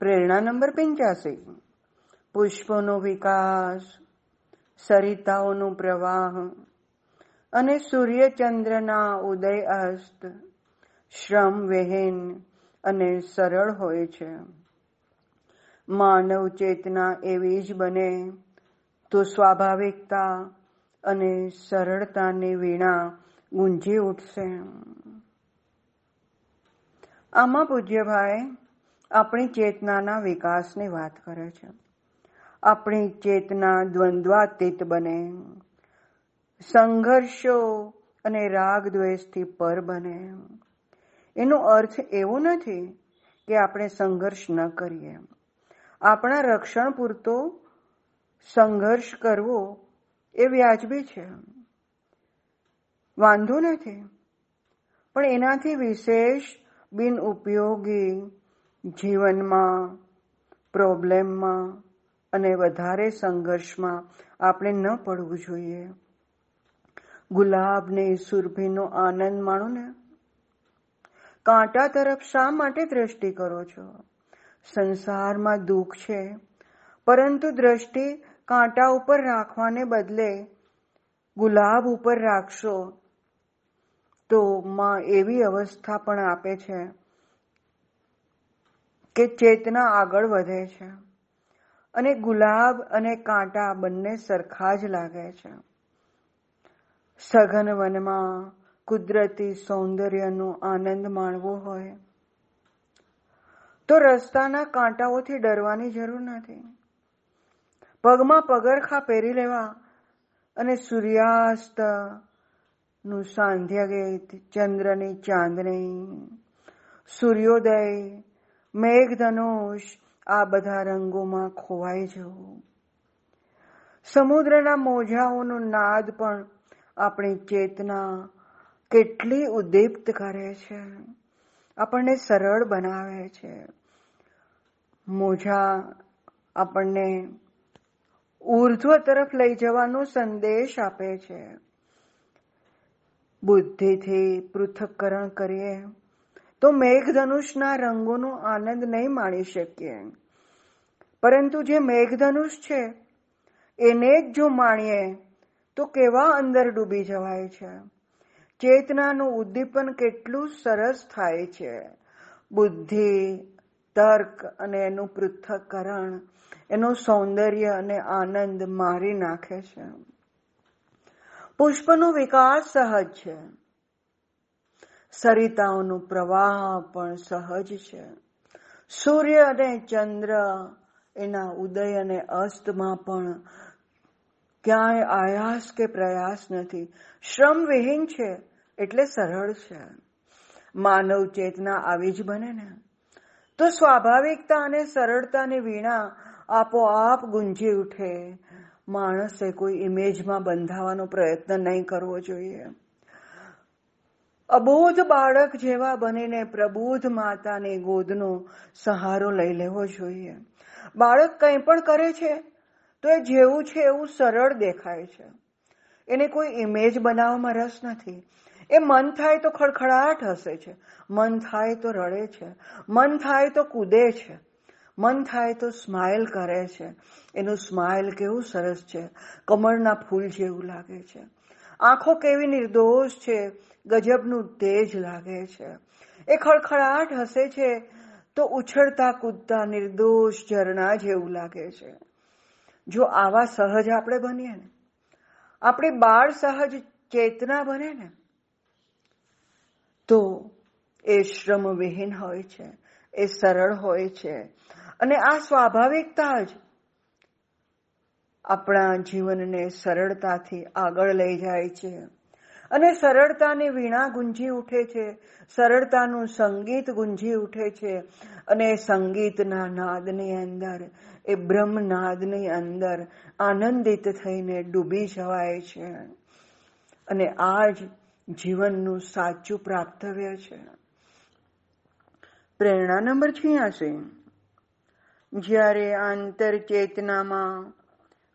પ્રેરણા નંબર પંચ્યાસી. પુષ્પોનો વિકાસ, સરિતાઓનો પ્રવાહ અને સૂર્યચંદ્રના ઉદય અસ્ત શ્રમ, વિહીન અને સરળ હોય છે. માનવ ચેતના એવી જ બને તો સ્વાભાવિકતા અને સરળતાની વીણા ગુંજી ઉઠશે. આમાં પૂજ્યભાઈ આપણી ચેતનાના વિકાસની વાત કરે છે. આપણી ચેતના દ્વંદ્વાતીત બને. સંઘર્ષો અને રાગ દ્વેષથી પર બને. એનો અર્થ એવો નથી કે આપણે સંઘર્ષ ન કરીએ. આપણા રક્ષણ પૂરતો સંઘર્ષ કરવો એ વ્યાજબી છે. વાંધો નથી. પણ એનાથી વિશેષ બિન ઉપયોગી જીવનમાં, પ્રોબ્લેમમાં અને વધારે સંઘર્ષમાં આપણે ન પડવું જોઈએ. ગુલાબ ને સુરભીનો આનંદ માણો ને. કાંટા તરફ શા માટે દ્રષ્ટિ કરો છો? સંસારમાં દુઃખ છે, પરંતુ દ્રષ્ટિ કાંટા ઉપર રાખવાને બદલે ગુલાબ ઉપર રાખશો તો માં એવી અવસ્થા પણ આપે છે કે ચેતના આગળ વધે છે. અને ગુલાબ અને કાંટા બંને સરખા જ લાગે છે. સઘન વનમાં કુદરતી સૌંદર્યનો આનંદ માણવો હોય તો રસ્તાના કાંટાઓથી ડરવાની જરૂર નથી. પગમાં પગરખા પહેરી લેવા અને સૂર્યાસ્તનું સાંધ્ય ગીત ચંદ્રની ચાંદની, સૂર્યોદય મેઘધનુષ, આ બધા રંગોમાં ખોવાઈ જવું. સમુદ્રના મોજાઓનો નાદ પણ આપણી ચેતના કેટલી ઉદ્દીપ્ત કરે છે. આપણને સરળ બનાવે છે. મોજા આપણને ઉર્ધ્વ તરફ લઈ જવાનો સંદેશ આપે છે. બુદ્ધિથી પૃથક્કરણ કરીએ. તો મેઘધનુષના રંગોનો આનંદ નહીં માણી શકીએ. પરંતુ જે મેઘધનુષ છે, એને જ જો માણીએ, તો કેવા અંદર ડૂબી જવાય છે? ચેતનાનું ઉદ્દીપન કેટલું સરસ થાય છે. બુદ્ધિ, તર્ક અને એનું પૃથ્થકરણ, એનું સૌંદર્ય અને આનંદ મારી નાખે છે. પુષ્પનો વિકાસ સહજ છે. સરિતાઓનો પ્રવાહ પણ સહજ છે. સૂર્ય અને ચંદ્ર એના ઉદય અને અસ્તમાં પણ ક્યાંય આયાસ કે પ્રયાસ નથી. શ્રમ વિહીન છે એટલે સરળ છે. માનવ ચેતના આવી જ બને ને. તો સ્વાભાવિકતા અને સરળતાની વીણા આપોઆપ ગુંજી ઉઠે. માણસે કોઈ ઇમેજમાં બંધાવાનો પ્રયત્ન નહીં કરવો જોઈએ. અબોધ બાળક જેવા બનીને પ્રબોધ માતાની ગોદનો સહારો લઈ લેવો જોઈએ. બાળક કંઈ પણ કરે છે, તો એ જેવું છે એવું સરળ દેખાય છે. એને કોઈ ઇમેજ બનાવવામાં રસ નથી. એ મન થાય તો ખડખડાટ હસે છે. મન થાય તો રડે છે. મન થાય તો કૂદે છે. મન થાય તો સ્માઇલ કરે છે. એનું સ્માઇલ કેવું સરસ છે. કમળના ફૂલ જેવું લાગે છે. આંખો કેવી નિર્દોષ છે. ગજબનું તેજ લાગે છે. એ ખડખડાટ હસે છે તો ઉછળતા કૂદતા નિર્દોષ ઝરણા જેવું લાગે છે. જો આવા સહજ આપણે બનીએ ને, આપણી બાળ સહજ ચેતના બને ને, તો એ શ્રમ વિહીન હોય છે, એ સરળ હોય છે અને આ સ્વાભાવિકતા જ આપણા જીવનને સરળતાથી આગળ લઈ જાય છે. અને સરળતાની વીણા ગુંજી ઉઠે છે. સરળતાનું સંગીત ગુંજી ઉઠે છે અને સંગીતના નાદની અંદર, એ બ્રહ્મનાદની અંદર આનંદિત થઈને ડૂબી જવાય છે. અને આ જ જીવનનું સાચું પ્રાપ્તવ્ય છે. પ્રેરણા નંબર છ્યાસી. જ્યારે આંતર ચેતનામાં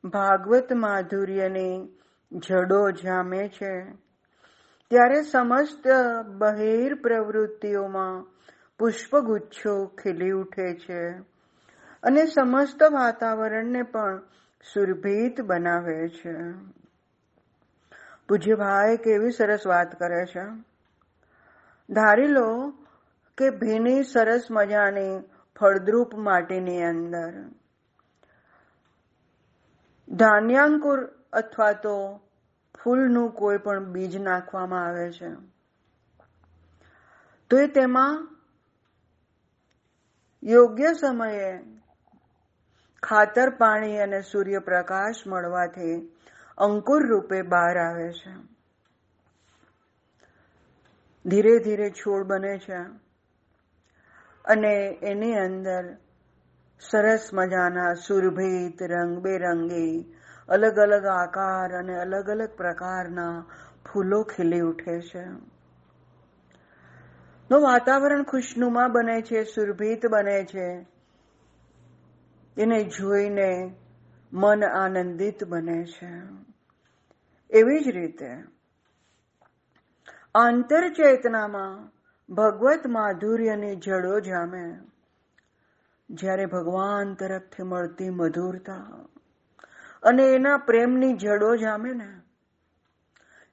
ભાગવત માધુર્યને જડો જામે છે ત્યારે સમસ્ત બહિર પ્રવૃત્તિઓમાં પુષ્પગુચ્છો ખીલી ઉઠે છે અને સમસ્ત વાતાવરણને પણ સુરભિત બનાવે છે. પૂજ્યભાઈ કેવી સરસ વાત કરે છે. ધારી લો કે ભીની સરસ મજાની ફળદ્રુપ માટીની અંદર ધાન્યાંકુર અથવા તો ફૂલનું કોઈ પણ બીજ નાખવામાં આવે છે. તો એ તેમાં યોગ્ય સમયે ખાતર, પાણી અને સૂર્યપ્રકાશ મળવાથી અંકુર રૂપે બહાર આવે છે. ધીરે ધીરે છોડ બને છે અને એની અંદર સરસ મજાના સુરભિત રંગબેરંગી અલગ અલગ આકાર અને અલગ અલગ પ્રકારના ફૂલો ખીલી ઉઠે છે. તો વાતાવરણ ખુશનુમા બને છે, સુરભિત બને છે. એને જોઈને મન આનંદિત બને છે. એવી જ રીતે આંતર ચેતનામાં ભગવત માધુર્યની જડો જામે. જ્યારે ભગવાન તરફથી મળતી મધુરતા અને એના પ્રેમની જડો જામે ને,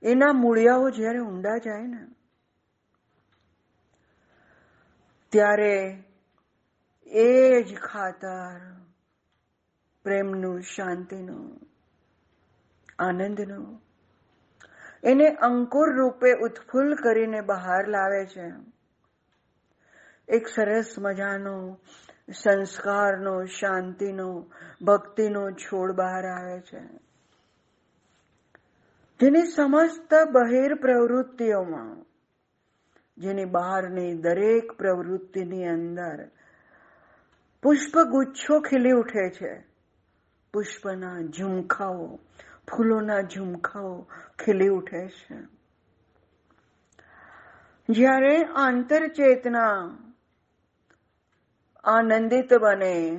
એના મૂળિયાઓ જ્યારે ઊંડા જાય ને, ત્યારે એ જ ખાતર પ્રેમનું, શાંતિનું, આનંદનું, એને અંકુર રૂપે ઉત્ફુલ્લ કરીને બહાર લાવે છે. એક સરસ મજાનો સંસ્કારનો, શાંતિનો, ભક્તિનો છોડ બહાર આવે છે. જેની સમસ્ત બહિર પ્રવૃત્તિઓમાં, જેની બહારની દરેક પ્રવૃત્તિની અંદર પુષ્પગુચ્છો ખીલી ઉઠે છે. પુષ્પના ઝુમખાઓ, ફૂલોના ઝુમખાઓ ખીલી ઉઠે છે. જ્યારે આંતર ચેતના આનંદિત બને.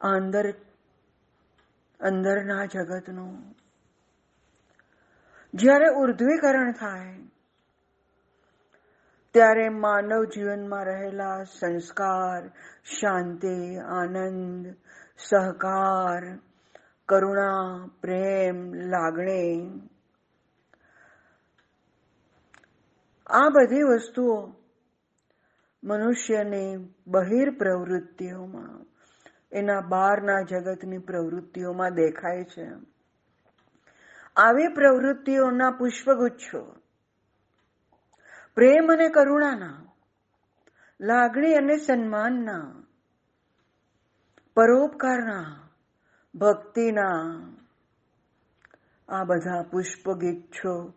અંદર, અંદરના જગતનું. જ્યારે ઉર્ધ્વીકરણ થાય, ત્યારે માનવ જીવનમાં રહેલા સંસ્કાર, શાંતિ, આનંદ, સહકાર, કરુણા, પ્રેમ, લાગણી, આ બધી વસ્તુઓ મનુષ્યની બહિર પ્રવૃત્તિઓમાં, એના બહારના જગતની પ્રવૃત્તિઓમાં દેખાય છે. આવી પ્રવૃત્તિઓના પુષ્પગુચ્છો, પ્રેમ અને કરુણાના, લાગણી અને સન્માનના, પરોપકારના, ભક્તિના, આ બધા પુષ્પગીચ્છો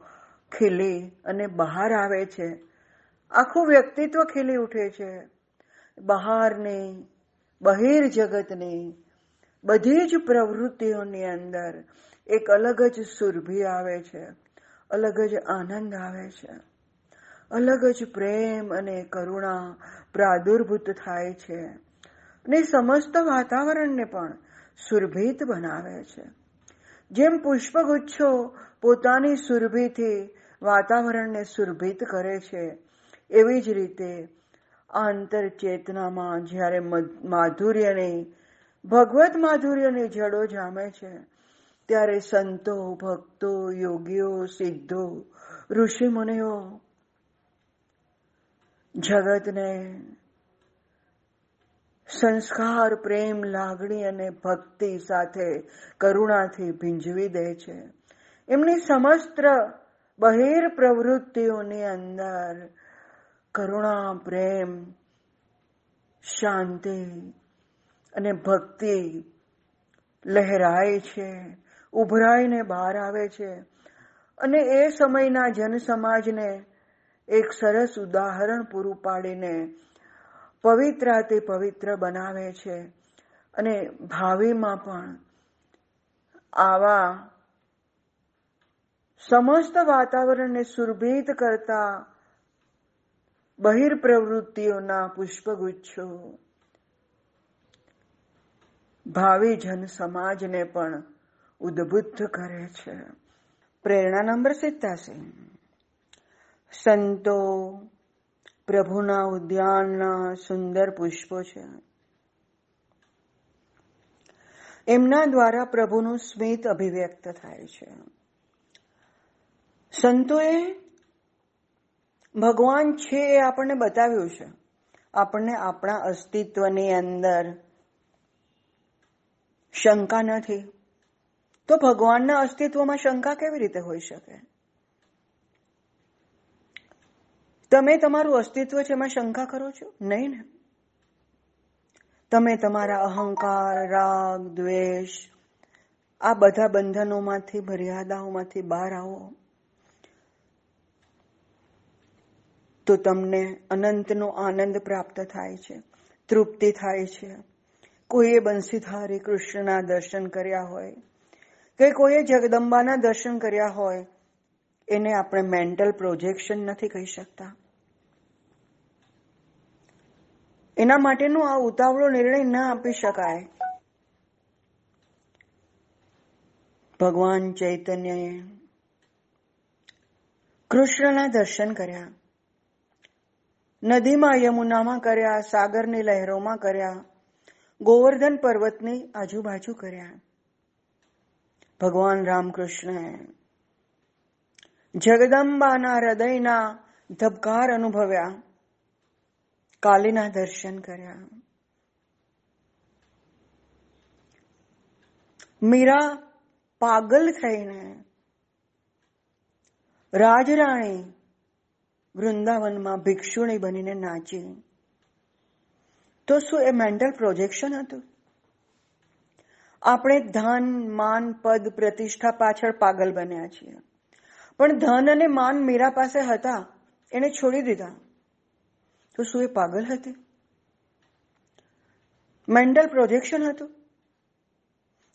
ખીલી અને બહાર આવે છે. આખું વ્યક્તિત્વ ખીલી ઉઠે છે. બહારની, બહિર જગતની, બધી જ પ્રવૃત્તિઓની અંદર એક અલગ જ સુરભી આવે છે, અલગ જ આનંદ આવે છે, અલગ જ પ્રેમ અને કરુણા પ્રાદુર્ભૂત થાય છે. અને સમસ્ત વાતાવરણને પણ સુરભિત બનાવે છે. જેમ પુષ્પગુચ્છો પોતાની સુરભીથી વાતાવરણને સુરભિત કરે છે એવી જ રીતે આંતર ચેતનામાં જ્યારે માધુર્યની, ભગવત માધુર્યની જડો જામે છે, ત્યારે સંતો, ભક્તો, યોગીઓ, સિદ્ધો, ઋષિ મુનિઓ, જગતને સંસ્કાર, પ્રેમ, લાગણી અને ભક્તિ સાથે કરુણાથી ભીંજવી દે છે. એમની સમસ્ત બહિર પ્રવૃત્તિઓની અંદર કરુણા, પ્રેમ, શાંતિ અને ભક્તિ લહેરાય છે, ઉભરાઈને બહાર આવે છે. અને એ સમયના જનસમાજને એક સરસ ઉદાહરણ પૂરું પાડીને પવિત્રાથી પવિત્ર બનાવે છે. અને ભાવિમાં પણ આવા સમસ્ત વાતાવરણને સુરભિત કરતા બહિર પ્રવૃત્તિઓના પુષ્પગુચ્છો. ભાવિ જન સમાજને પણ ઉદ્બુદ્ધ કરે છે. પ્રેરણા નંબર સિત્તાસી સંતો પ્રભુના ઉદ્યાનના સુંદર પુષ્પો છે. એમના દ્વારા પ્રભુનું સ્મિત અભિવ્યક્ત થાય છે. સંતોએ ભગવાન છે એ આપણને બતાવ્યું છે. આપણને આપણા અસ્તિત્વની અંદર શંકા નથી. તો ભગવાનના અસ્તિત્વમાં શંકા કેવી રીતે હોઈ શકે? તમે તમારું અસ્તિત્વ છે એમાં શંકા કરો છો? નહીં ને? તમે તમારા અહંકાર, રાગ, દ્વેષ, આ બધા બંધનોમાંથી, મર્યાદાઓમાંથી બહાર આવો. તો તમને અનંતનો આનંદ પ્રાપ્ત થાય છે, તૃપ્તિ થાય છે. કોઈએ બંસીધારી કૃષ્ણના દર્શન કર્યા હોય, કે કોઈએ જગદંબાના દર્શન કર્યા હોય, એને આપણે મેન્ટલ પ્રોજેક્શન નથી કહી શકતા. એના માટેનો આ ઉતાવળો નિર્ણય ન આપી શકાય. ભગવાન ચૈતન્યએ કૃષ્ણના દર્શન કર્યા. નદીમાં યમુનામાં કર્યા, સાગરની લહેરોમાં કર્યા, ગોવર્ધન પર્વતની આજુબાજુ કર્યા. ભગવાન રામકૃષ્ણએ જગદંબાના હૃદયના ધબકાર અનુભવ્યા. કાલીના દર્શન કર્યા. મીરા પાગલ થઈને, રાજરાણી વૃંદાવનમાં ભિક્ષુણી બનીને નાચી. તો શું એ મેન્ટલ પ્રોજેક્શન હતું? આપણે ધન, માન, પદ, પ્રતિષ્ઠા પાછળ પાગલ બન્યા છીએ. પણ ધન અને માન મીરા પાસે હતા, એને છોડી દીધા. તો શું એ પાગલ હતી? મેન્ટલ પ્રોજેક્શન હતું?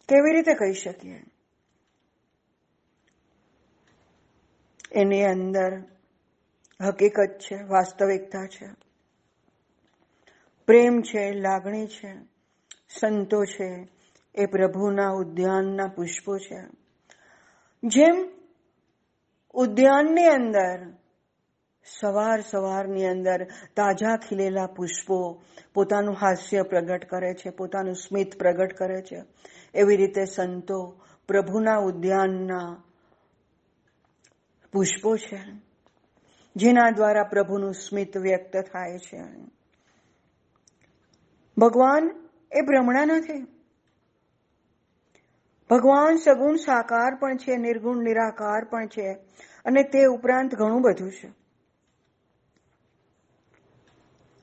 કેવી રીતે કહી શકીએ? એની અંદર હકીકત છે, વાસ્તવિકતા છે. પ્રેમ છે, લાગણી છે, સંતો છે, એ પ્રભુના ઉદ્યાનના પુષ્પો છે. જેમ ઉદ્યાનની અંદર, સવાર સવારની અંદર તાજા ખીલેલા પુષ્પો પોતાનું હાસ્ય પ્રગટ કરે છે, પોતાનું સ્મિત પ્રગટ કરે છે, એવી રીતે સંતો પ્રભુના ઉદ્યાનના પુષ્પો છે. જેના દ્વારા પ્રભુનું સ્મિત વ્યક્ત થાય છે. ભગવાન એ ભ્રમણા નથી. ભગવાન સગુણ સાકાર પણ છે, નિર્ગુણ નિરાકાર પણ છે અને તે ઉપરાંત ઘણું બધું છે.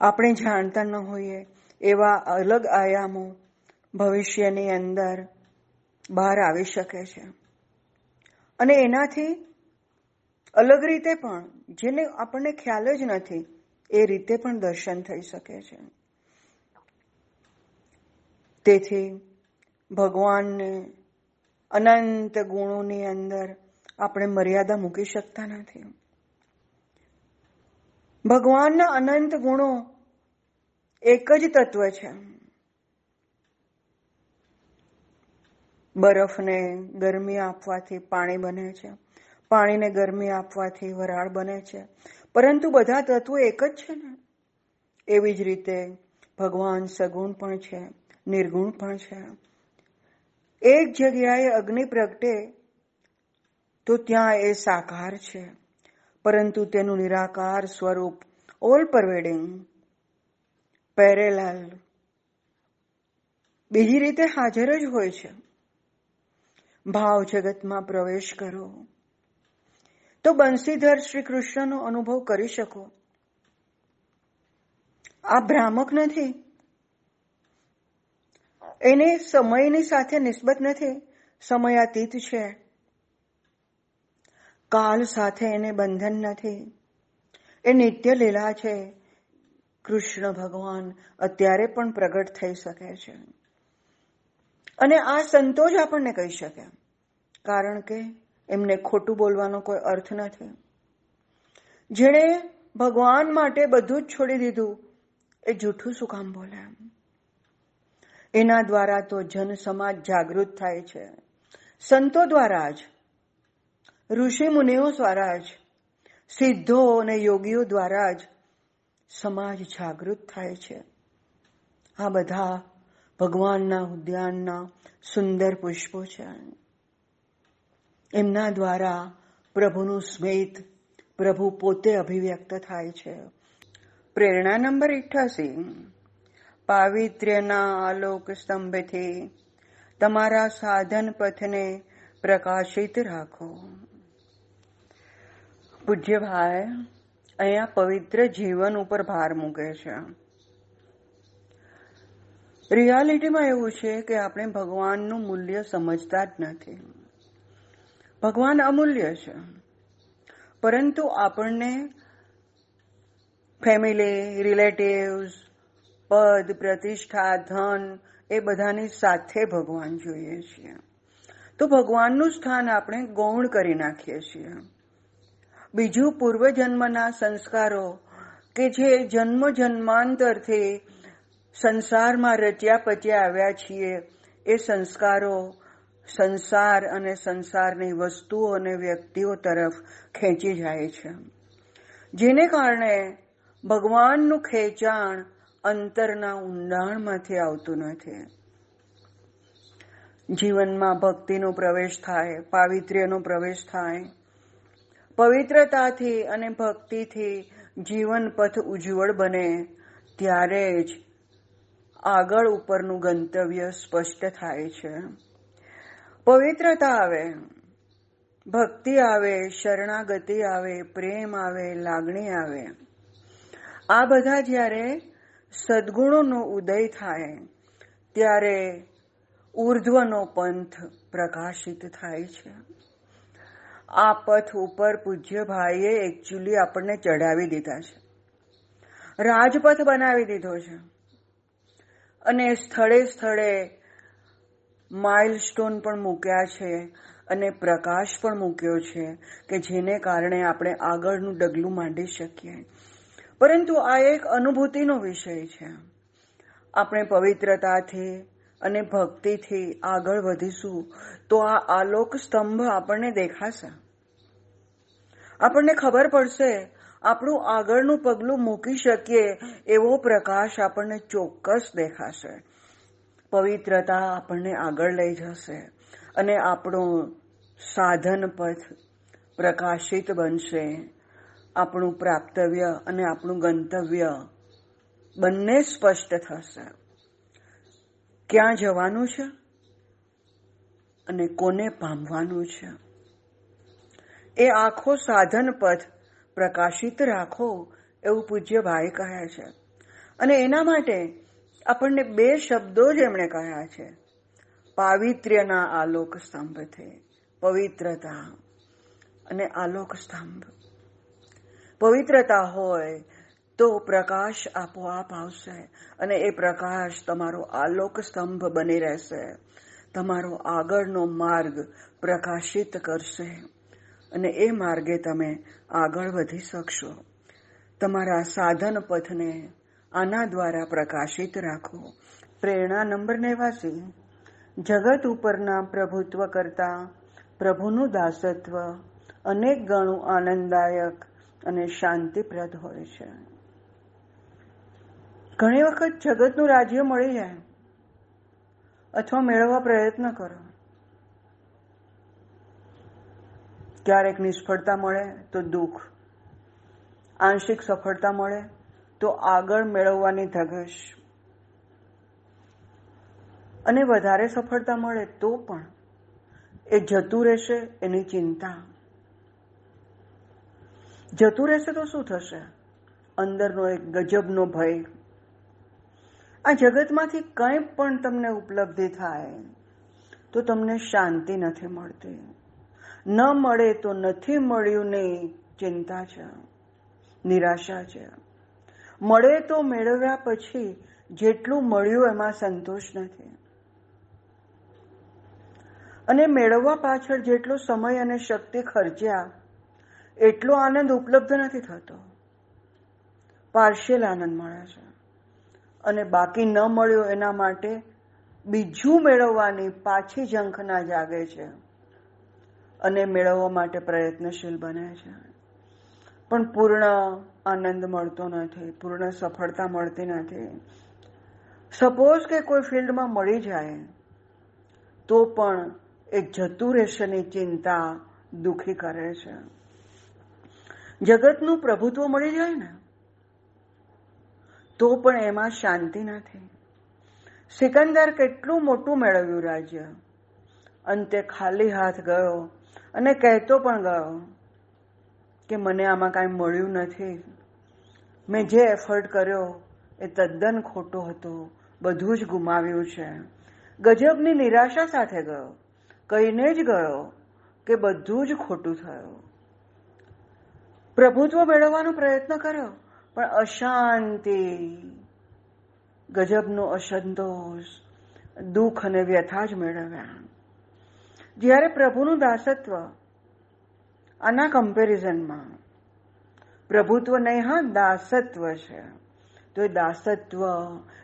આપણે જાણતા ન હોઈએ એવા અલગ આયામો ભવિષ્યની અંદર બહાર આવી શકે છે. અને એનાથી અલગ રીતે પણ જેને આપણને ખ્યાલ જ નથી, એ રીતે પણ દર્શન થઈ શકે છે. તેથી ભગવાનને અનંત ગુણોની અંદર આપણે મર્યાદા મૂકી શકતા નથી. ભગવાનના અનંત ગુણો એક જ તત્વ છે. બરફને ગરમી આપવાથી પાણી બને છે. પાણીને ગરમી આપવાથી વરાળ બને છે. પરંતુ બધા તત્વો એક જ છે ને? એવી જ રીતે ભગવાન સગુણ પણ છે, નિર્ગુણ પણ છે. એક જગ્યાએ અગ્નિ પ્રગટે તો ત્યાં એ સાકાર છે. પરંતુ તેનું નિરાકાર સ્વરૂપ ઓલ પરવેડિંગ, પેરેલાલ, બીજી રીતે હાજર જ હોય છે. ભાવ જગતમાં પ્રવેશ કરો. તો બંસીધર શ્રી કૃષ્ણનો અનુભવ કરી શકો. આ ભ્રામક નથી. એને સમયની સાથે નિસ્બત નથી. સમયાતીત છે. કાલ સાથે એને બંધન નથી. એ નિત્ય લીલા છે. કૃષ્ણ ભગવાન અત્યારે પણ પ્રગટ થઈ શકે છે. અને આ સંતો જ આપણને કહી શકે. કારણ કે એમને ખોટું બોલવાનો કોઈ અર્થ નથી. જેણે ભગવાન માટે બધું જ છોડી દીધું, એ જૂઠું શું કામ બોલે? એના દ્વારા તો જન સમાજ જાગૃત થાય છે. સંતો દ્વારા જ, ઋષિ મુનિઓ દ્વારા જ, સિદ્ધો અને યોગીઓ દ્વારા જ સમાજ જાગૃત થાય છે. આ બધા ભગવાનના ઉદ્યાનના સુંદર પુષ્પો છે. એમના દ્વારા પ્રભુનું સ્મિત પ્રભુ પોતે અભિવ્યક્ત થાય છે. પ્રેરણા નંબર ઇઠ્ઠાસી પાવિત્ર્યના આલોક સ્તંભથી તમારા સાધન પથને પ્રકાશિત રાખો. પૂજ્ય ભાઈ અહીંયા પવિત્ર જીવન ઉપર ભાર મૂકે છે. રિયાલિટીમાં એવું છે કે આપણે ભગવાનનું મૂલ્ય સમજતા જ નથી. ભગવાન અમૂલ્ય છે. પરંતુ આપણને ફેમિલી રિલેટિવ્સ પદ, પ્રતિષ્ઠા, ધન એ બધાની સાથે ભગવાન જોઈએ છીએ. તો ભગવાનનું સ્થાન આપણે ગૌણ કરી નાખીએ છીએ. બીજું પૂર્વજન્મના સંસ્કારો કે જે જન્મ જન્માંતરથી સંસારમાં રચ્યા પચ્યા આવ્યા છીએ એ સંસ્કારો સંસાર અને સંસારની વસ્તુઓ અને વ્યક્તિઓ તરફ ખેંચી જાય છે. જેને કારણે ભગવાનનું ખેંચાણ અંતરના ઊંડાણમાંથી આવતું નથી. જીવનમાં ભક્તિનો પ્રવેશ થાય, પાવિત્ર્યનો પ્રવેશ થાય. પવિત્રતાથી અને ભક્તિથી જીવન પથ ઉજ્જવળ બને, ત્યારે જ આગળ ઉપરનું ગંતવ્ય સ્પષ્ટ થાય છે. પવિત્રતા આવે, ભક્તિ આવે, શરણાગતિ આવે, પ્રેમ આવે, લાગણી આવે. આ બધા જ્યારે સદગુણોનો ઉદય થાય, ત્યારે ઉર્ધ્વનો પંથ પ્રકાશિત થાય છે. આ પથ ઉપર પૂજ્ય ભાઈએ એકચ્યુઅલી આપણને ચડાવી દીધા છે. રાજપથ બનાવી દીધો છે. અને સ્થળે સ્થળે માઇલસ્ટોન પણ મૂક્યા છે અને પ્રકાશ પણ મૂક્યો છે કે જેને કારણે આપણે આગળનું ડગલું માંડી શકીએ. પરંતુ આ એક અનુભૂતિનો વિષય છે. આપણે પવિત્રતાથી અને ભક્તિથી આગળ વધીશું તો આ આલોક સ્તંભ આપણને દેખાશે. આપણને ખબર પડશે આપણું આગળનું પગલું મૂકી શકીએ એવો પ્રકાશ આપણને ચોક્કસ દેખાશે. પવિત્રતા આપણને આગળ લઈ જશે અને આપણું સાધન પથ પ્રકાશિત બનશે. આપણું પ્રાપ્તવ્ય અને આપણું ગંતવ્ય બંને સ્પષ્ટ થશે. ક્યાં જવાનું છે અને કોને પામવાનું છે? એ આખો સાધન પથ પ્રકાશિત રાખો એવું પૂજ્ય ભાઈ કહે છે. અને એના માટે આપણને બે શબ્દો જ એમણે કહ્યા છે. પાવિત્ર્યના આલોક સ્તંભથી પવિત્રતા અને આલોક સ્તંભ. પવિત્રતા હોય તો પ્રકાશ આપોઆપ આવશે અને એ પ્રકાશ તમારો આલોક સ્તંભ બની રહેશે. તમારો આગળનો માર્ગ પ્રકાશિત કરશે અને એ માર્ગે તમે આગળ વધી શકશો. તમારા સાધન પથને આના દ્વારા પ્રકાશિત રાખો પ્રેરણા નંબર નેવાસી. જગત ઉપરના પ્રભુત્વ કરતા, પ્રભુનું દાસત્વ અનેક ગણું આનંદદાયક અને શાંતિપ્રદ હોય છે. ઘણી વખત જગતનું રાજ્ય મળી જાય અથવા મેળવવા પ્રયત્ન કરો. ક્યારેક નિષ્ફળતા મળે તો દુઃખ, આંશિક સફળતા મળે તો આગળ મેળવવાની ધગશ. અને વધારે સફળતા મળે તો પણ એ જતું રહેશે એની ચિંતા. જતું રહેશે તો શું થશે? અંદરનો એક ગજબનો ભય. આ જગતમાંથી કંઈ પણ તમને ઉપલબ્ધિ થાય તો તમને શાંતિ નથી મળતી. ન મળે તો નથી મળ્યું નહીં ચિંતા છે, નિરાશા છે. મળે તો મેળવ્યા પછી જેટલું મળ્યું એમાં સંતોષ નથી. અને મેળવવા પાછળ જેટલો સમય અને શક્તિ ખર્ચ્યા, એટલો આનંદ ઉપલબ્ધ નથી થતો. પાર્શિયલ આનંદ મળે છે. અને બાકી ન મળ્યો એના માટે બીજું મેળવવાની પાછી ઝંખના જાગે છે. અને મેળવવા માટે પ્રયત્નશીલ બને છે. પણ પૂર્ણ આનંદ મળતો નથી પૂર્ણ સફળતા મળતી નથી સપોઝ કે કોઈ ફિલ્ડમાં મળી જાય, તો પણ એ જતું રહેશેની ચિંતા દુખી કરે છે. જગતનું પ્રભુત્વ મળી જાય ને, તો પણ એમાં શાંતિ નથી સિકંદર કેટલું મોટું મેળવ્યું રાજ્ય. અંતે ખાલી હાથ ગયો અને કહેતો પણ ગયો કે મને આમાં કાંઈ મળ્યું નથી. મેં જે એફર્ટ કર્યો એ તદ્દન ખોટો હતો. બધું જ ગુમાવ્યું છે. ગજબની નિરાશા સાથે ગયો. કહીને જ ગયો કે બધું જ ખોટું થયું. પ્રભુત્વ મેળવવાનો પ્રયત્ન કર્યો, પણ અશાંતિ, ગજબનો અસંતોષ, દુઃખ અને વ્યથા જ મેળવ્યા. જ્યારે પ્રભુનું દાસત્વ આના કમ્પેરિઝનમાં પ્રભુત્વ નહીં, હા, દાસત્વ છે. તો એ દાસત્વ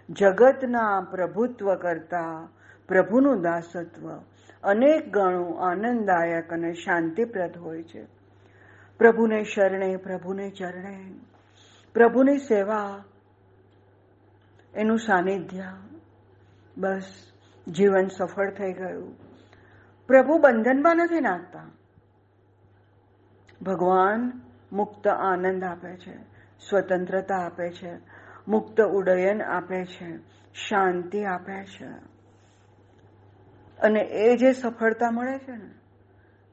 જગતના પ્રભુત્વ કરતા પ્રભુનું દાસત્વ અનેક ગણું આનંદદાયક અને શાંતિપ્રદ હોય છે. પ્રભુને શરણે, પ્રભુને ચરણે, પ્રભુની સેવા, એનું સાનિધ્ય. બસ, જીવન સફળ થઈ ગયું. પ્રભુ બંધનમાં નથી નાખતા. ભગવાન મુક્ત આનંદ આપે છે, સ્વતંત્રતા આપે છે, મુક્ત ઉડયન આપે છે, શાંતિ આપે છે. અને એ જે સફળતા મળે છે ને,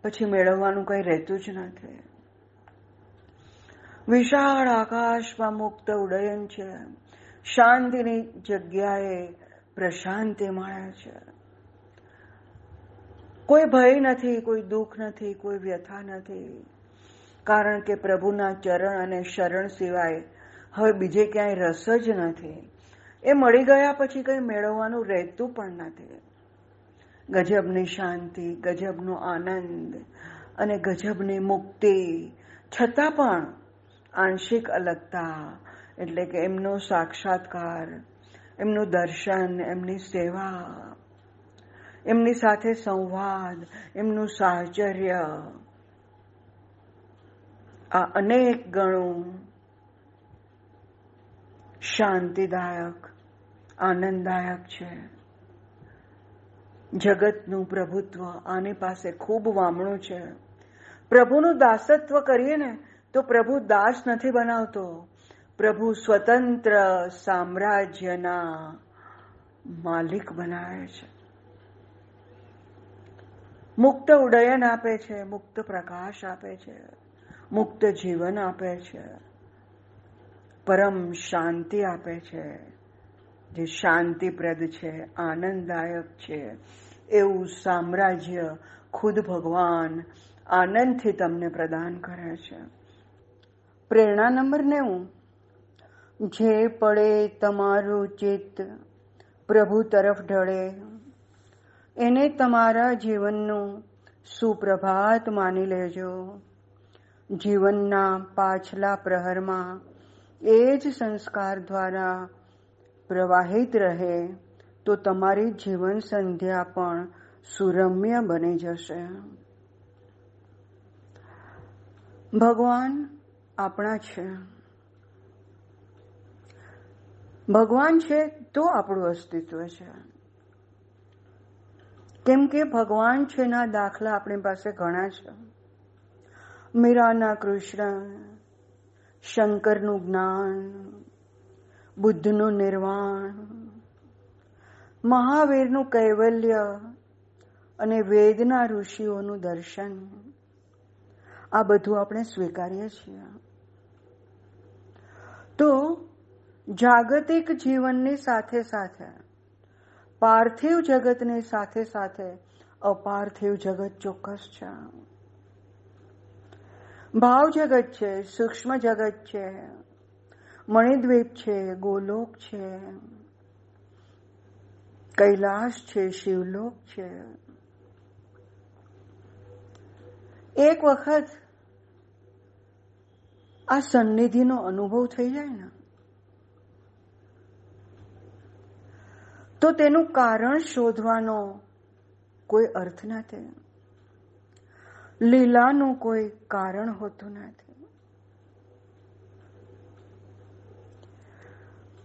પછી મેળવવાનું કઈ રહેતું જ નથી. વિશાળ આકાશમાં મુક્ત ઉડયન છે, શાંતિની જગ્યાએ પ્રશાંતિ મળે છે. કોઈ ભય નથી, કોઈ દુઃખ નથી, કોઈ વ્યથા નથી. કારણ કે પ્રભુના ચરણ અને શરણ સિવાય હવે બીજે ક્યાંય રસ જ નથી. એ મળી ગયા પછી કંઈ મેળવવાનું રહેતું પણ નથી. ગજબની શાંતિ, ગજબનો આનંદ અને ગજબની મુક્તિ છતાં પણ આંશિક અલગતા એટલે કે એમનો સાક્ષાત્કાર, એમનું દર્શન, એમની સેવા, એમની સાથે સંવાદ, એમનું સાહચર્ય આ અનેક ગણું શાંતિદાયક, આનંદદાયક છે. જગતનું પ્રભુત્વ આની પાસે ખૂબ વામણું છે. પ્રભુનું દાસત્વ કરીએ ને તો પ્રભુ દાસ નથી બનાવતો. પ્રભુ સ્વતંત્ર સામ્રાજ્યના માલિક બનાવે છે. મુક્ત ઉડયન આપે છે, મુક્ત પ્રકાશ આપે છે. મુક્ત જીવન આપે છે. પરમ શાંતિ આપે છે. જે શાંતિપ્રદ છે, આનંદદાયક છે. એવું સામ્રાજ્ય ખુદ ભગવાન આનંદથી તમને પ્રદાન કરે છે. પ્રેરણા નંબર નેવું. જે પડે તમારું ચિત્ત પ્રભુ તરફ ઢળે. એને તમારા જીવનનું સુપ્રભાત માની લેજો. જીવનના પાછલા પ્રહરમાં એ જ સંસ્કાર દ્વારા પ્રવાહિત રહે, તો તમારી જીવન સંધ્યા પણ સુરમ્ય બની જશે. ભગવાન આપણા છે. ભગવાન છે તો આપણું અસ્તિત્વ છે. કેમ કે ભગવાન છે ના દાખલા આપણી પાસે ઘણા છે. મીરાના કૃષ્ણ શંકરનું જ્ઞાન બુદ્ધનું નિર્વાણ મહાવીરનું કૈવલ્ય અને વેદના ઋષિઓનું દર્શન. આ બધું આપણે સ્વીકારીએ છીએ. તો જાગતિક જીવનની સાથે સાથે, પાર્થિવ જગતની સાથે સાથે અપાર્થિવ જગત ચોક્કસ છે. ભાવ જગત છે, સૂક્ષ્મ જગત છે, મણિદ્વીપ છે, ગોલોક છે, કૈલાશ છે, શિવલોક છે. એક વખત આ સન્નિધિનો અનુભવ થઈ જાય ને, તો તેનું કારણ શોધવાનો કોઈ અર્થ નથી લીલાનું કોઈ કારણ હોતું નથી.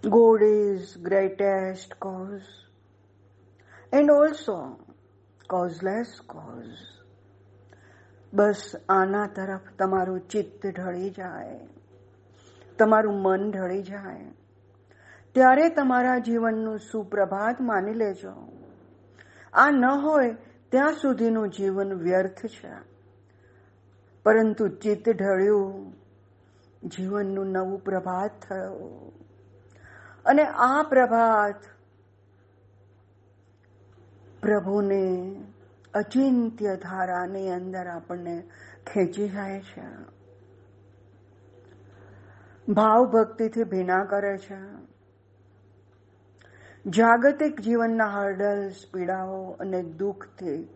God is greatest cause and also causeless cause બસ આના તરફ તમારું ચિત્ત ઢળી જાય. તમારું મન ઢળી જાય. ત્યારે તમારા જીવનનું સુપ્રભાત માની લેજો. આ ન હોય ત્યાં સુધીનું જીવન વ્યર્થ છે. પરંતુ ચિત્ત ઢળ્યું. જીવનનું નવું પ્રભાત થયો. અને આ પ્રભાત પ્રભુને અચિંત્ય ધારાની અંદર આપણને ખેંચી જાય છે. ભાવ ભક્તિથી ભીના કરે છે. જાગતિક જીવનના હર્ડલ્સ પીડાઓ અને દુઃખથી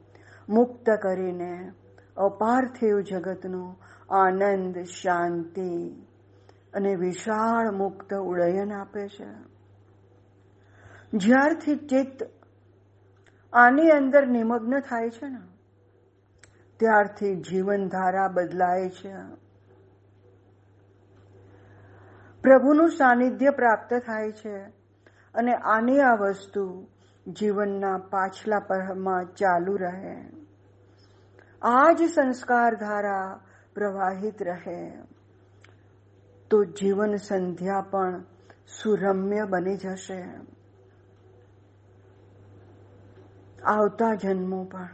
મુક્ત કરીને અપાર્થિવ જગતનો આનંદ, શાંતિ અને વિશાળ મુક્ત ઉડયન આપે છે. જ્યારથી ચિત્ત આની અંદર નિમગ્ન થાય છે ને, ત્યારથી જીવનધારા બદલાય છે. પ્રભુનું સાનિધ્ય પ્રાપ્ત થાય છે અને આની આ વસ્તુ જીવનના પાછલા પરમાં ચાલુ રહે. આ જ સંસ્કાર ધારા પ્રવાહિત રહે. તો જીવન સંધ્યા પણ સુરમ્ય બની જશે. આવતા જન્મો પણ.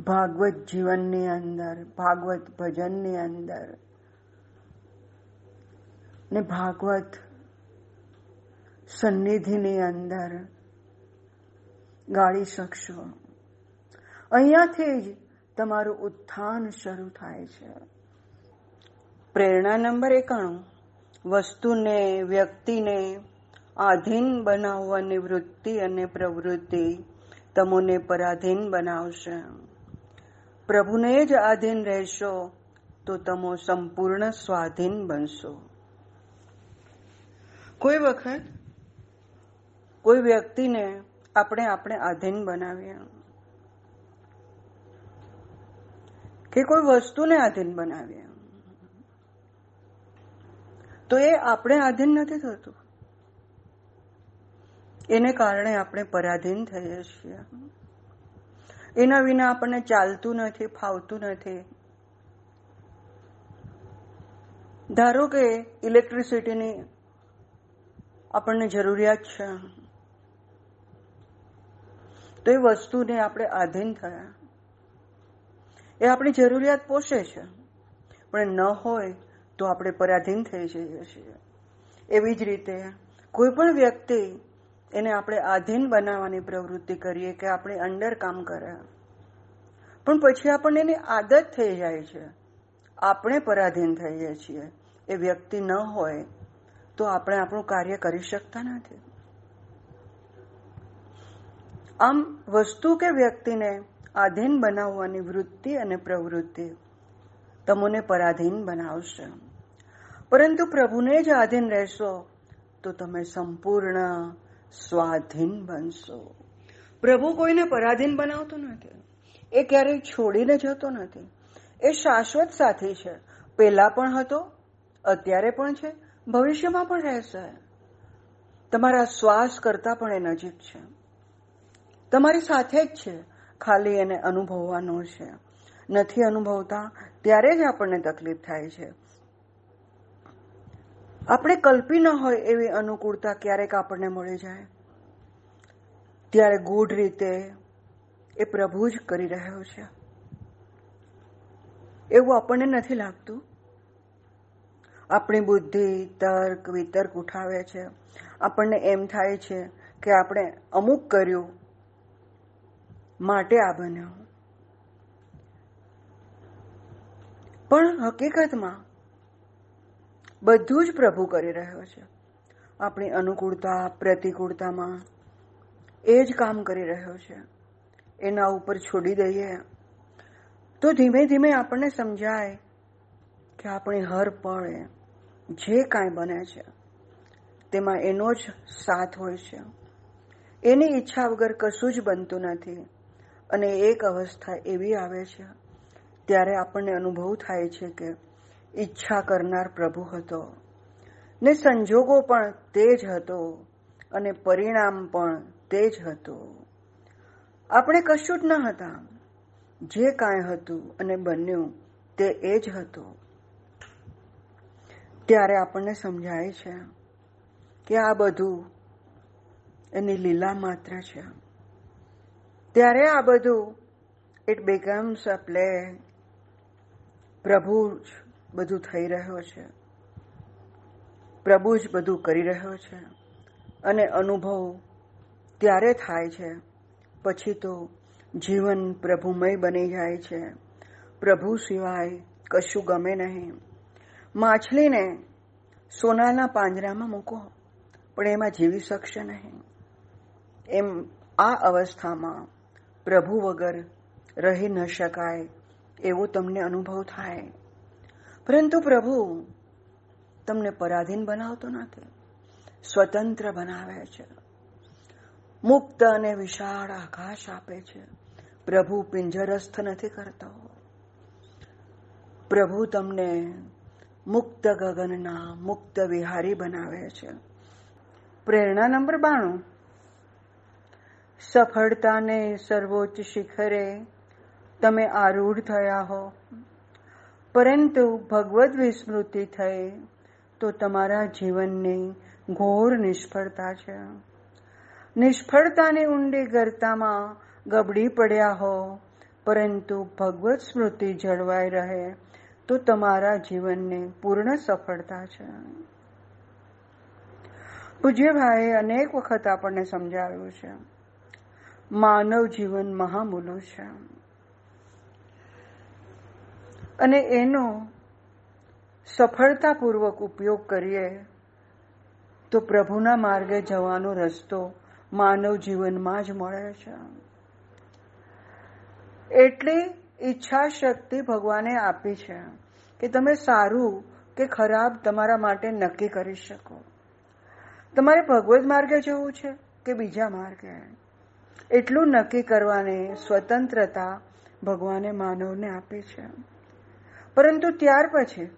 ભાગવત જીવનની અંદર, ભાગવત ભજનની અંદર. ને ભાગવત સન્નિધિની અંદર ગાળી શકશો. અહીંયાથી જ તમારું ઉત્થાન શરૂ થાય છે. પ્રેરણા નંબર એકાણું. વસ્તુને, વ્યક્તિને આધીન બનાવવાની વૃત્તિ અને પ્રવૃત્તિ તમોને પરાધીન બનાવશે. પ્રભુને જ આધીન રહેશો તો તમો સંપૂર્ણ સ્વાધીન બનશો. કોઈ વખત કોઈ વ્યક્તિને આપણે આપણે આધીન બનાવીએ. કે કોઈ વસ્તુને આધીન બનાવીએ. તો એ આપણે આધીન નથી થતું. એને કારણે આપણે પરાધીન થઈએ છીએ. એના વિના આપણને ચાલતું નથી, ફાવતું નથી. ધારો કે ઇલેક્ટ્રિસિટીની આપણને જરૂરિયાત છે, તો એ વસ્તુને આપણે આધીન થયા. એ આપણી જરૂરિયાત પોષે છે. પણ ન હોય તો આપણે પરાધીન થઈ જઈએ છીએ. એવી જ રીતે કોઈ પણ વ્યક્તિ એને આપણે આધીન બનાવવાની પ્રવૃત્તિ કરીએ કે આપણે અંડર કામ કરે. પણ પછી આપણને એની આદત થઈ જાય છે. આપણે પરાધીન થઈએ છીએ. એ વ્યક્તિ ન હોય તો આપણે આપણું કાર્ય કરી શકતા નથી. આમ વસ્તુ કે વ્યક્તિને આધીન બનાવવાની વૃત્તિ અને પ્રવૃત્તિ. તમને પરાધીન બનાવશે. પરંતુ પ્રભુને જ આધીન રહેશો, તો તમે સંપૂર્ણ સ્વાધીન બનશો. પ્રભુ કોઈને પરાધીન બનાવતો નથી. એ ક્યારેય છોડીને જતો નથી. એ શાશ્વત સાથી છે. પહેલા પણ હતો, અત્યારે પણ છે, ભવિષ્યમાં પણ રહેશે. તમારા શ્વાસ કરતા પણ એ નજીક છે. તમારી સાથે જ છે. ખાલી એને અનુભવવાનો છે. નથી અનુભવતા, ત્યારે જ આપણને તકલીફ થાય છે. આપણે કલ્પી ન હોય એવી અનુકૂળતા ક્યારેક આપણને મળી જાય. ત્યારે ગૂઢ રીતે એ પ્રભુ જ કરી રહ્યો છે. એવું આપણને નથી લાગતું. આપણી બુદ્ધિ તર્ક વિતર્ક ઉઠાવે છે. આપણને એમ થાય છે કે આપણે અમુક કર્યું માટે આ બન્યો પણ હકીકતમાં બધું જ પ્રભુ કરી રહ્યો છે. આપણી અનુકૂળતા, પ્રતિકૂળતામાં એ જ કામ કરી રહ્યો છે. એના ઉપર છોડી દઈએ તો ધીમે ધીમે આપણને સમજાય કે આપણી હર પળે જે કાંઈ બને છે, તેમાં એનો જ સાથ હોય છે. એની ઈચ્છા વગર કશું જ બનતું નથી. અને એક અવસ્થા એવી આવે છે, ત્યારે આપણને અનુભવ થાય છે કે ઈચ્છા કરનાર પ્રભુ હતો. ને સંજોગો પણ તે જ હતો અને પરિણામ પણ તે જ હતો. આપણે કશું જ ન હતા. જે કાંઈ હતું અને બન્યું તે એ જ હતું. ત્યારે આપણને સમજાય છે કે આ બધું એની લીલા માત્ર છે. ત્યારે આ બધું ઇટ બિકમ્સ અ પ્રભુ જ બધું થઈ રહ્યો છે. પ્રભુ જ બધું કરી રહ્યો છે. અને અનુભવ ત્યારે થાય છે. પછી તો જીવન પ્રભુમય બની જાય છે. પ્રભુ સિવાય કશું ગમે નહીં. માછલીને સોનાના પાંજરામાં મૂકો, પણ એમાં જીવી શકશે નહીં. એમ આ અવસ્થામાં પ્રભુ વગર રહી ન શકાય, એવો તમને અનુભવ થાય. પરંતુ પ્રભુ, તમને પરાધીન બનાવતો નથી, સ્વતંત્ર બનાવે છે. મુક્ત અને વિશાળ આકાશ આપે છે. પ્રભુ પિંજરસ્થ નથી કરતો. પ્રભુ તમને મુક્ત ગગનના મુક્ત વિહારી બનાવે છે. પ્રેરણા નંબર બાણું. સફળતાને સર્વોચ્ચ શિખરે તમે આરૂઢ થયા હો. પરંતુ ભગવદ્ વિસ્મૃતિ થઈ તો તમારા જીવનની ઘોર નિષ્ફળતા છે. નિષ્ફળતાની ઊંડી ગરતામાં ગબડી પડ્યા હો, પરંતુ ભગવત સ્મૃતિ જળવાઈ રહે તો તમારા જીવનની પૂર્ણ સફળતા છે. પૂજ્યભાઈએ અનેક વખત આપણને સમજાવ્યું છે. માનવ જીવન મહામૂલો છે. અને એનો સફળતાપૂર્વક ઉપયોગ કરીએ તો પ્રભુના માર્ગે જવાનો રસ્તો માનવ જીવનમાં જ મળે છે. એટલી ઈચ્છા શક્તિ ભગવાને આપી છે કે તમે સારું કે ખરાબ તમારા માટે નક્કી કરી શકો. તમારે ભગવદ માર્ગે જવું છે કે બીજા માર્ગે? એટલું નક્કી કરવાની સ્વતંત્રતા ભગવાને માનવને આપી છે. પરંતુ ત્યાર પછી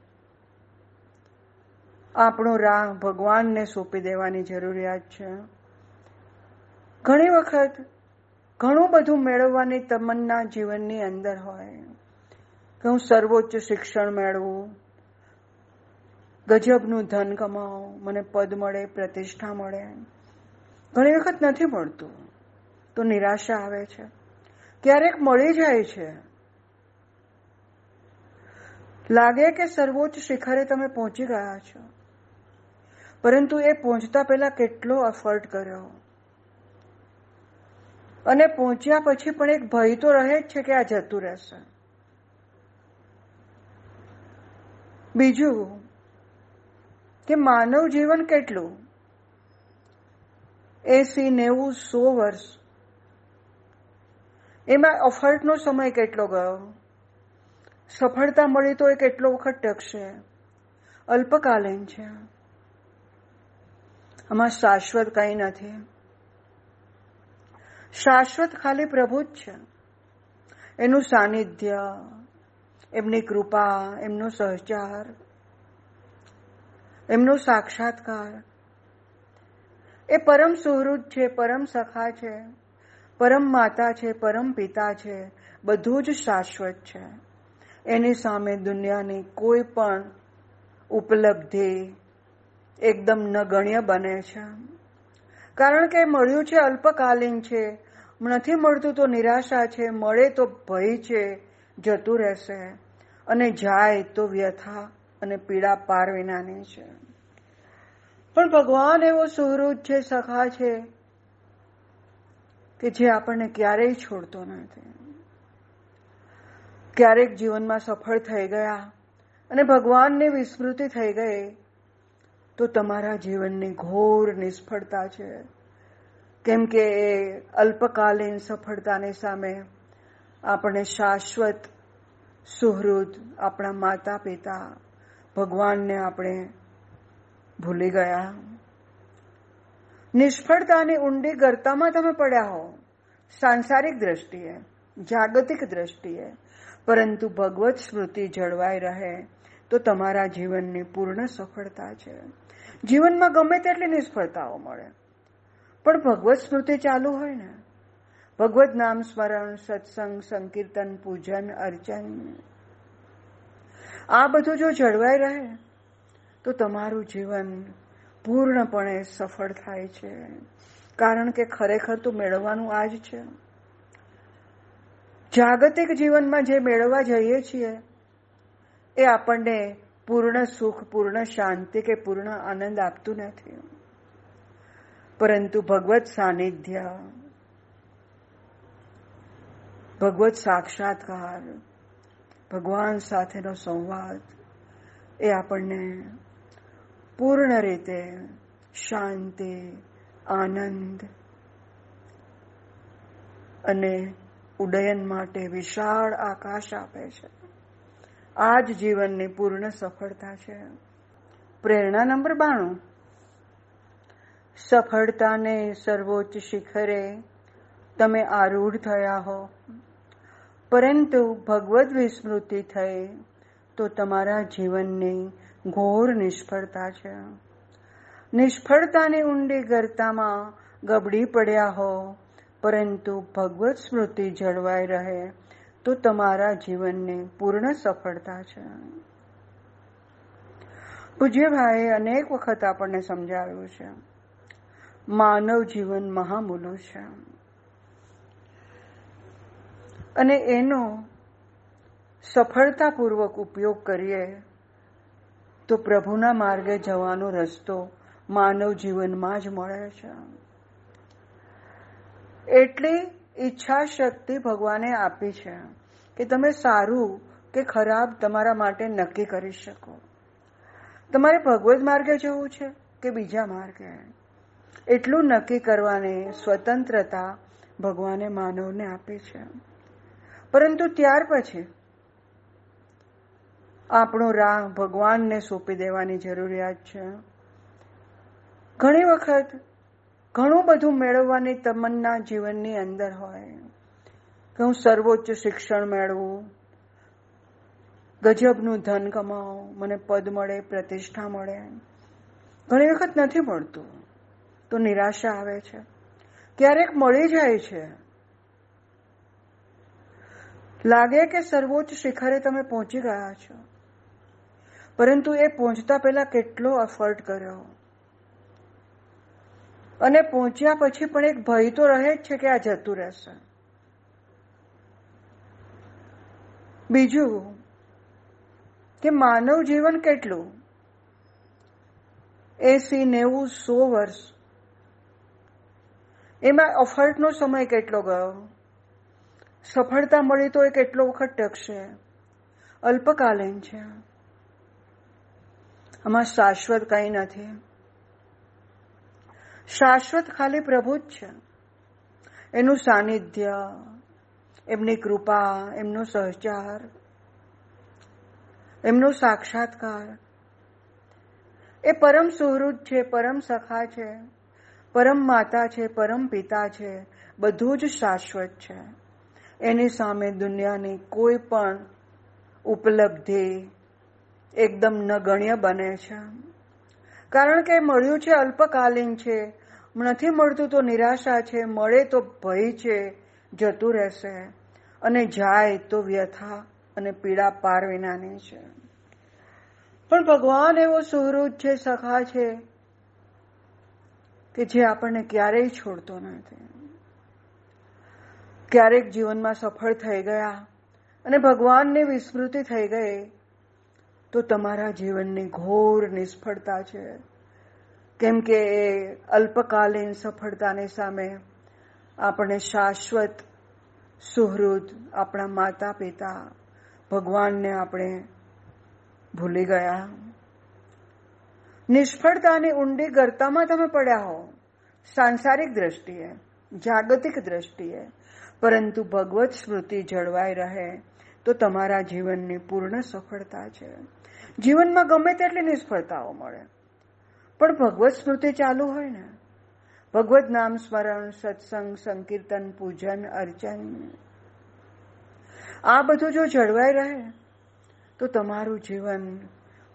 આપણો રાહ ભગવાનને સોંપી દેવાની જરૂરિયાત છે. ઘણી વખત ઘણું બધું મેળવવાની તમન્ના જીવનની અંદર હોય. કે હું સર્વોચ્ચ શિક્ષણ મેળવું, ગજબનું ધન કમાવું, મને પદ મળે, પ્રતિષ્ઠા મળે. ઘણી વખત નથી મળતું. તો નિરાશા આવે છે. ક્યારેક મળી જાય છે. લાગે કે સર્વોચ્ચ શિખરે તમે પહોંચી ગયા છો. પરંતુ એ પહોંચતા પહેલા કેટલો અફર્ટ કર્યો. અને પહોંચ્યા પછી પણ એક ભય તો રહે જ છે કે આ જતું રહેશે. બીજું, કે માનવ જીવન કેટલું? એસી નેવું સો વર્ષ એમાં અફર્ટનો સમય કેટલો ગયો? સફળતા મળી તો એ કેટલો વખત ટકશે? અલ્પકાલીન છે. આમાં શાશ્વત કંઈ નથી. શાશ્વત ખાલી પ્રભુ જ છે. એનું સાનિધ્ય, એમની કૃપા, એમનો સહચાર, એમનો સાક્ષાત્કાર. એ પરમ સુહૃદ છે, પરમ સખા છે. પરમ માતા છે, પરમ પિતા છે, બધું જ શાશ્વત છે. એની સામે દુનિયાની કોઈ પણ ઉપલબ્ધિ એકદમ નગણ્ય બને છે. કારણ કે મળ્યું છે અલ્પકાલીન છે, નથી મળતું તો નિરાશા છે, મળે તો ભય છે, જતું રહેશે અને જાય તો વ્યથા અને પીડા પાર વિનાની છે. પણ ભગવાન એવો સુહૃદ છે, સખા છે કે જે આપણને ક્યારેય છોડતો નથી. ક્યારેક જીવનમાં સફળ થઈ ગયા અને ભગવાનની વિસ્મૃતિ થઈ ગઈ, તો તમારા જીવનની ઘોર નિષ્ફળતા છે. કેમ કે એ અલ્પકાલીન સફળતાની સામે આપણે શાશ્વત, સુહૃદ આપણા માતા પિતા ભગવાનને આપણે ભૂલી ગયા. નિષ્ફળતાની ઊંડી ગરતામાં તમે પડ્યા હો સાંસારિક દ્રષ્ટિએ, જાગતિક દ્રષ્ટિએ, પરંતુ ભગવત સ્મૃતિ જળવાઈ રહે, તો તમારા જીવનની પૂર્ણ સફળતા છે. જીવનમાં ગમે તેટલી નિષ્ફળતાઓ મળે. પણ ભગવત સ્મૃતિ ચાલુ હોય ને? ભગવત નામ સ્મરણ, સત્સંગ, સંકીર્તન, પૂજન, અર્ચન, આ બધું જો જળવાઈ રહે, તો તમારું જીવન પૂર્ણપણે સફળ થાય છે. કારણ કે ખરેખર તો મેળવવાનું આ જ છે. જાગતિક જીવનમાં જે મેળવવા જઈએ છીએ, એ આપણને પૂર્ણ સુખ, પૂર્ણ શાંતિ કે પૂર્ણ આનંદ આપતું નથી. પરંતુ ભગવત સાનિધ્ય, ભગવત સાક્ષાત્કાર, ભગવાન સાથેનો સંવાદ એ આપણને પૂર્ણ રીતે શાંતિ, આનંદ અને ઉડ્ડયન માટે વિશાળ આકાશ આપે છે. આ જ જીવનની પૂર્ણ સફળતા છે. પ્રેરણા નંબર બાણું. સફળતાને સર્વોચ્ચ શિખરે તમે આરૂઢ થયા હો. પરંતુ ભગવદ વિસ્મૃતિ થઈ તો તમારા જીવનની ઘોર નિષ્ફળતા છે. નિષ્ફળતાની ઊંડી ગરતામાં ગબડી પડ્યા હો, પરંતુ ભગવત સ્મૃતિ જળવાઈ રહે, તો તમારા જીવનને પૂર્ણ સફળતા છે. પૂજ્યભાઈએ અનેક વખત આપણને સમજાવ્યું છે. માનવ જીવન મહામૂલું છે. અને એનો સફળતાપૂર્વક ઉપયોગ કરીએ તો પ્રભુના માર્ગે જવાનો રસ્તો માનવ જીવનમાં જ મળે છે. એટલી ઈચ્છા શક્તિ ભગવાને આપી છે કે તમે સારું કે ખરાબ તમારા માટે નક્કી કરી શકો. તમારે ભગવદ માર્ગે જવું છે કે બીજા માર્ગે? એટલું નક્કી કરવાની સ્વતંત્રતા ભગવાને માનવને આપી છે. પરંતુ ત્યાર પછી આપણો રાહ ભગવાનને સોંપી દેવાની જરૂરિયાત છે. ઘણી વખત ઘણું બધું મેળવવાની તમન્ના જીવનની અંદર હોય. કે હું સર્વોચ્ચ શિક્ષણ મેળવું, ગજબનું ધન કમાવું, મને પદ મળે, પ્રતિષ્ઠા મળે. ઘણી વખત નથી મળતું. તો નિરાશા આવે છે. ક્યારેક મળી જાય છે. લાગે કે સર્વોચ્ચ શિખરે તમે પહોંચી ગયા છો. પરંતુ એ પહોંચતા પહેલા કેટલો અફર્ટ કર્યો. અને પહોંચ્યા પછી પણ એક ભય તો રહે જ છે કે આ જતું રહેશે. બીજું, કે માનવ જીવન કેટલું? એસી, નેવું, સો વર્ષ. એમાં અફર્ટનો સમય કેટલો ગયો? સફળતા મળી તો એ કેટલો વખત ટકશે? અલ્પકાલીન છે. આમાં શાશ્વત કંઈ નથી. શાશ્વત ખાલી પ્રભુ જ છે. એનું સાનિધ્ય, એમની કૃપા, એમનો સહચાર, એમનો સાક્ષાત્કાર. એ પરમ સુહૃદ છે, પરમ સખા છે, પરમ માતા છે, પરમ પિતા છે, બધું જ શાશ્વત છે. એની સામે દુનિયાની કોઈ પણ ઉપલબ્ધિ એકદમ નગણ્ય બને છે. કારણ કે મળ્યું છે અલ્પકાલીન છે. નથી મળતું તો નિરાશા છે. મળે તો ભય છે. જતું રહેશે. અને જાય તો વ્યથા અને પીડા પાર વિનાની છે. પણ ભગવાન એવો સુહૃદ છે, સખા છે, કે જે આપણને ક્યારેય છોડતો નથી. ક્યારેક જીવનમાં સફળ થઈ ગયા અને ભગવાનની વિસ્મૃતિ થઈ ગઈ. તો તમારા જીવનની ઘોર નિષ્ફળતા છે. કેમ કે એ અલ્પકાલીન સફળતાની સામે આપણે શાશ્વત, સુહૃદ આપણા માતા પિતા ભગવાનને આપણે ભૂલી ગયા. નિષ્ફળતાની ઊંડી ગરતામાં તમે પડ્યા હો, સાંસારિક દ્રષ્ટિએ, જાગતિક દ્રષ્ટિએ, પરંતુ ભગવત સ્મૃતિ જળવાઈ રહે તો તમારા જીવનની પૂર્ણ સફળતા છે. જીવનમાં ગમે તેટલી નિષ્ફળતાઓ મળે. પણ ભગવત સ્મૃતિ ચાલુ હોય ને. ભગવત નામ સ્મરણ, સત્સંગ, સંકીર્તન, પૂજન, અર્ચન. આ બધું જો જળવાઈ રહે, તો તમારું જીવન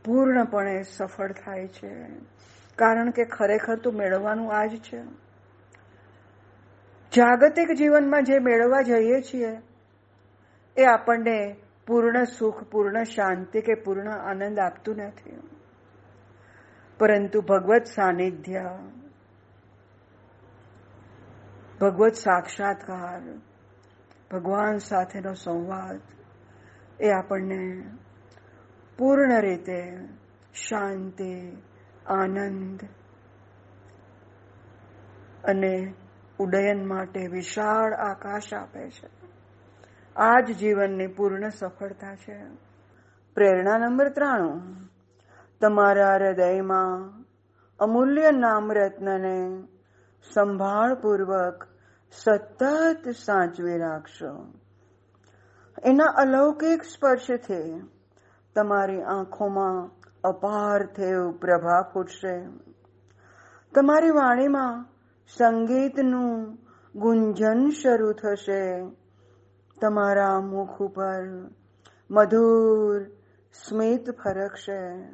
પૂર્ણપણે સફળ થાય છે. કારણ કે ખરેખર તો મેળવવાનું આ જ છે. જાગતિક જીવનમાં જે મેળવવા જઈએ છીએ, એ આપણને પૂર્ણ સુખ, પૂર્ણ શાંતિ કે પૂર્ણ આનંદ આપતું નથી. પરંતુ ભગવત સાનિધ્ય, ભગવત સાક્ષાત્કાર, ભગવાન સાથેનો સંવાદ એ આપણને પૂર્ણ રીતે શાંતિ, આનંદ અને ઉડ્ડયન માટે વિશાળ આકાશ આપે છે. આ જ જીવનની પૂર્ણ સફળતા છે. પ્રેરણા નંબર ત્રાણું. તમારા હૃદયમાં અમૂલ્ય નામ રત્નને સંભાળપૂર્વક સતત સાચવી રાખશો. એના અલૌકિક સ્પર્શથી તમારી આંખોમાં અપાર થેવ પ્રભા ફૂટશે. તમારી વાણીમાં સંગીતનું ગુંજન શરૂ થશે. તમારા મુખ ઉપર મધુર સ્મિત ફરકશે.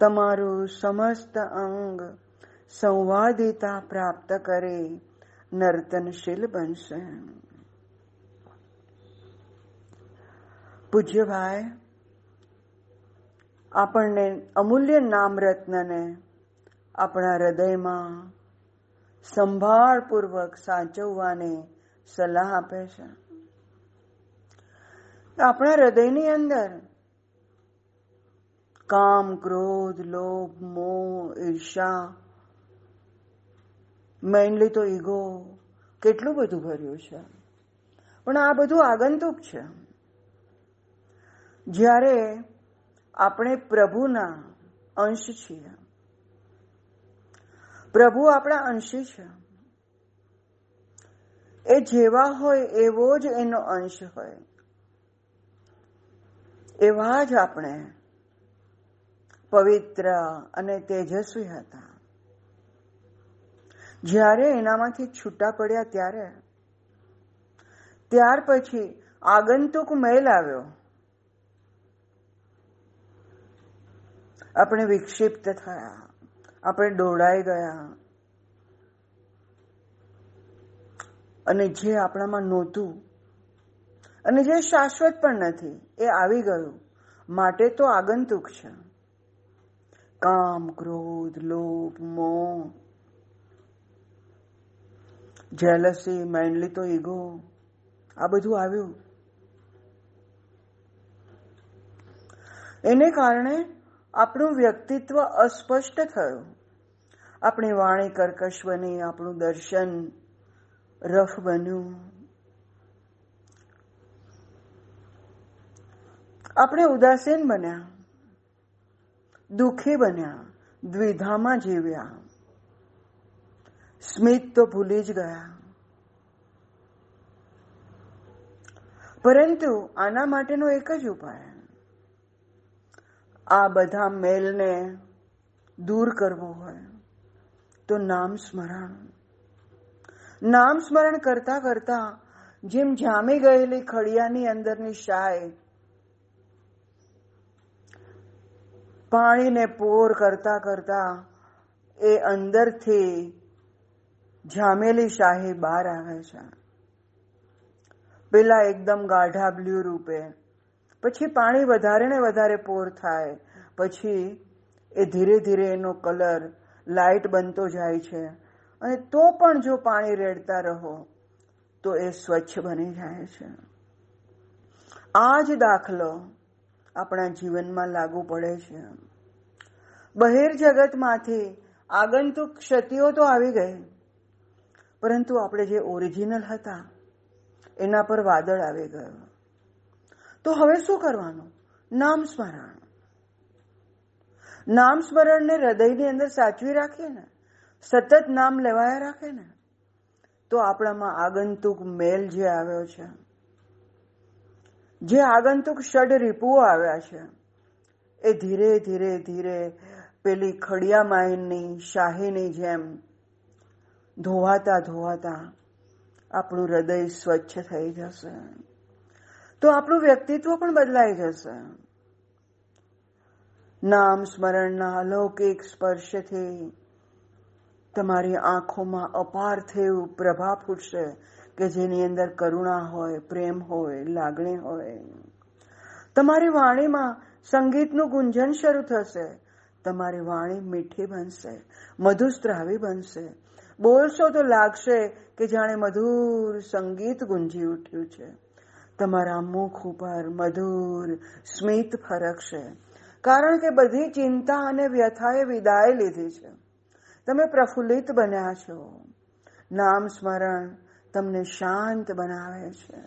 તમારું સમસ્ત અંગ સંવાદિતા પ્રાપ્ત કરી, નર્તનશીલ બનશે. પૂજ્યભાઈ, આપણને અમૂલ્ય નામ રત્નને આપણા હૃદયમાં સંભાળપૂર્વક સાચવવાની સલાહ આપે છે. આપણા હૃદયની અંદર. કામ, ક્રોધ, લોભ, મોહ ઈર્ષા મેઇનલી તો ઈગો, કેટલું બધું ભર્યું છે. પણ આ બધું આગંતુક છે. જ્યારે આપણે પ્રભુના અંશ છીએ, પ્રભુ આપણા અંશી છે. એ જેવા હોય એવો જ એનો અંશ હોય. એવા જ આપણે પવિત્ર અને તેજસ્વી હતા. જ્યારે એનામાંથી છૂટા પડ્યા ત્યારે, ત્યાર પછી આગંતુક મેલ આવ્યો. આપણે વિક્ષિપ્ત થયા, આપણે દોડાઈ ગયા. અને જે આપણામાં નહોતું અને જે શાશ્વત પણ નથી, એ આવી ગયું. માટે તો આગંતુક છે. કામ, ક્રોધ, લોભ, મોહ. જેલસી મેન્ડલી તો ઈગો આ બધું આવ્યું. એને કારણે આપણું વ્યક્તિત્વ અસ્પષ્ટ થયું. આપણી વાણી કર્કશ બની આપણું દર્શન રફ બન્યું. આપણે ઉદાસીન બન્યા. દુઃખી બન્યા. દ્વિધામાં જીવ્યા. સ્મિત તો ભૂલી જ ગયા. પરંતુ આના માટેનો એક જ ઉપાય. આ બધા મેલને દૂર કરવું હોય તો નામ સ્મરણ. નામ સ્મરણ કરતા કરતા જેમ જામી ગયેલી ખડિયાની અંદરની શાય પાણીને પોર કરતા કરતા એ અંદરથી જામેલી શાહી બહાર આવે છે. પેલા એકદમ ગાઢા બ્લુ રૂપે, પછી પાણી વધારે ને વધારે પોર થાય, પછી એ ધીરે ધીરે એનો કલર લાઇટ બનતો જાય છે. અને તો પણ જો પાણી રેડતા રહો, તો એ સ્વચ્છ બની જાય છે. આ જ દાખલો આપણા જીવનમાં લાગુ પડે છે. બહેર જગતમાંથી આગંતુક ક્ષતિઓ તો આવી ગઈ, પરંતુ આપણે જે ઓરિજિનલ હતા, એના પર વાદળ આવી ગયું. તો હવે શું કરવાનું? નામ સ્મરણ. નામ સ્મરણને હૃદયની અંદર સાચવી રાખીએ ને સતત નામ લેવાયા રાખે ને તો આપણામાં આગંતુક મેલ જે આવ્યો છે જે આગંતુક ષડ રીપુઓ આવ્યા છે, એ ધીરે ધીરે ધીરે પેલી ખડિયા માહિનની શાહીની જેમ ધોવાતા ધોવાતા આપણું હૃદય સ્વચ્છ થઈ જશે. તો આપણું વ્યક્તિત્વ પણ બદલાઈ જશે. નામ સ્મરણના અલૌકિક સ્પર્શથી તમારી આંખોમાં અપાર થયું પ્રભા ફૂટશે. કે જેની અંદર કરુણા હોય, પ્રેમ હોય, લાગણી હોય. તમારી વાણીમાં સંગીતનું ગુંજન શરૂ થશે. તમારી વાણી મીઠી બનશે, મધુસ્ત્રાવી બનશે. બોલશો તો લાગશે કે જાણે મધુર સંગીત ગુંજી ઉઠ્યું છે. તમારા મુખ ઉપર મધુર સ્મિત ફરકશે. કારણ કે બધી ચિંતા અને વ્યથાએ વિદાય લીધી છે. તમે પ્રફુલ્લિત બન્યા છો. નામ સ્મરણ તમને શાંત બનાવે છે.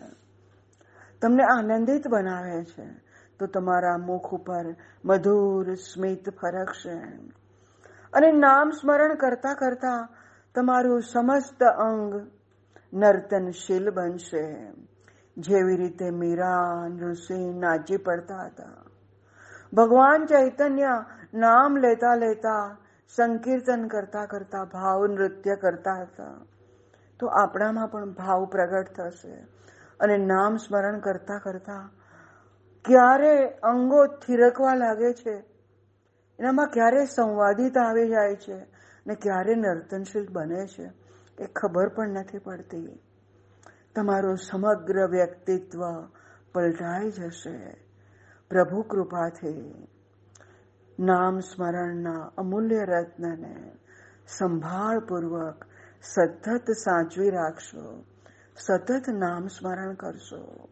તમને આનંદિત બનાવે છે. તો તમારા મુખ ઉપર મધુર સ્મિત ફરકશે. અને નામ સ્મરણ કરતા કરતા તમારું સમસ્ત અંગ નર્તનશીલ બનશે. જેવી રીતે મીરા ઋષિ નાચી પડતા હતા. ભગવાન ચૈતન્ય નામ લેતા લેતા સંકીર્તન કરતા કરતા ભાવ નૃત્ય કરતા હતા. તો આપણામાં પણ ભાવ પ્રગટ થશે. અને નામ સ્મરણ કરતા કરતા ક્યારે અંગો થિરકવા લાગે છે, એનામાં ક્યારે સંવાદિતા આવી જાય છે ને ક્યારે નર્તનશીલ બને છે, એ ખબર પણ નથી પડતી. તમારું સમગ્ર વ્યક્તિત્વ પલટાઈ જશે. પ્રભુ કૃપાથી. નામ સ્મરણના અમૂલ્ય રત્નને સંભાળપૂર્વક સતત સાચવી રાખશો. સતત નામ સ્મરણ કરશો.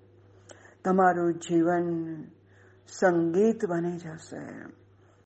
તમારું જીવન સંગીત બની જશે.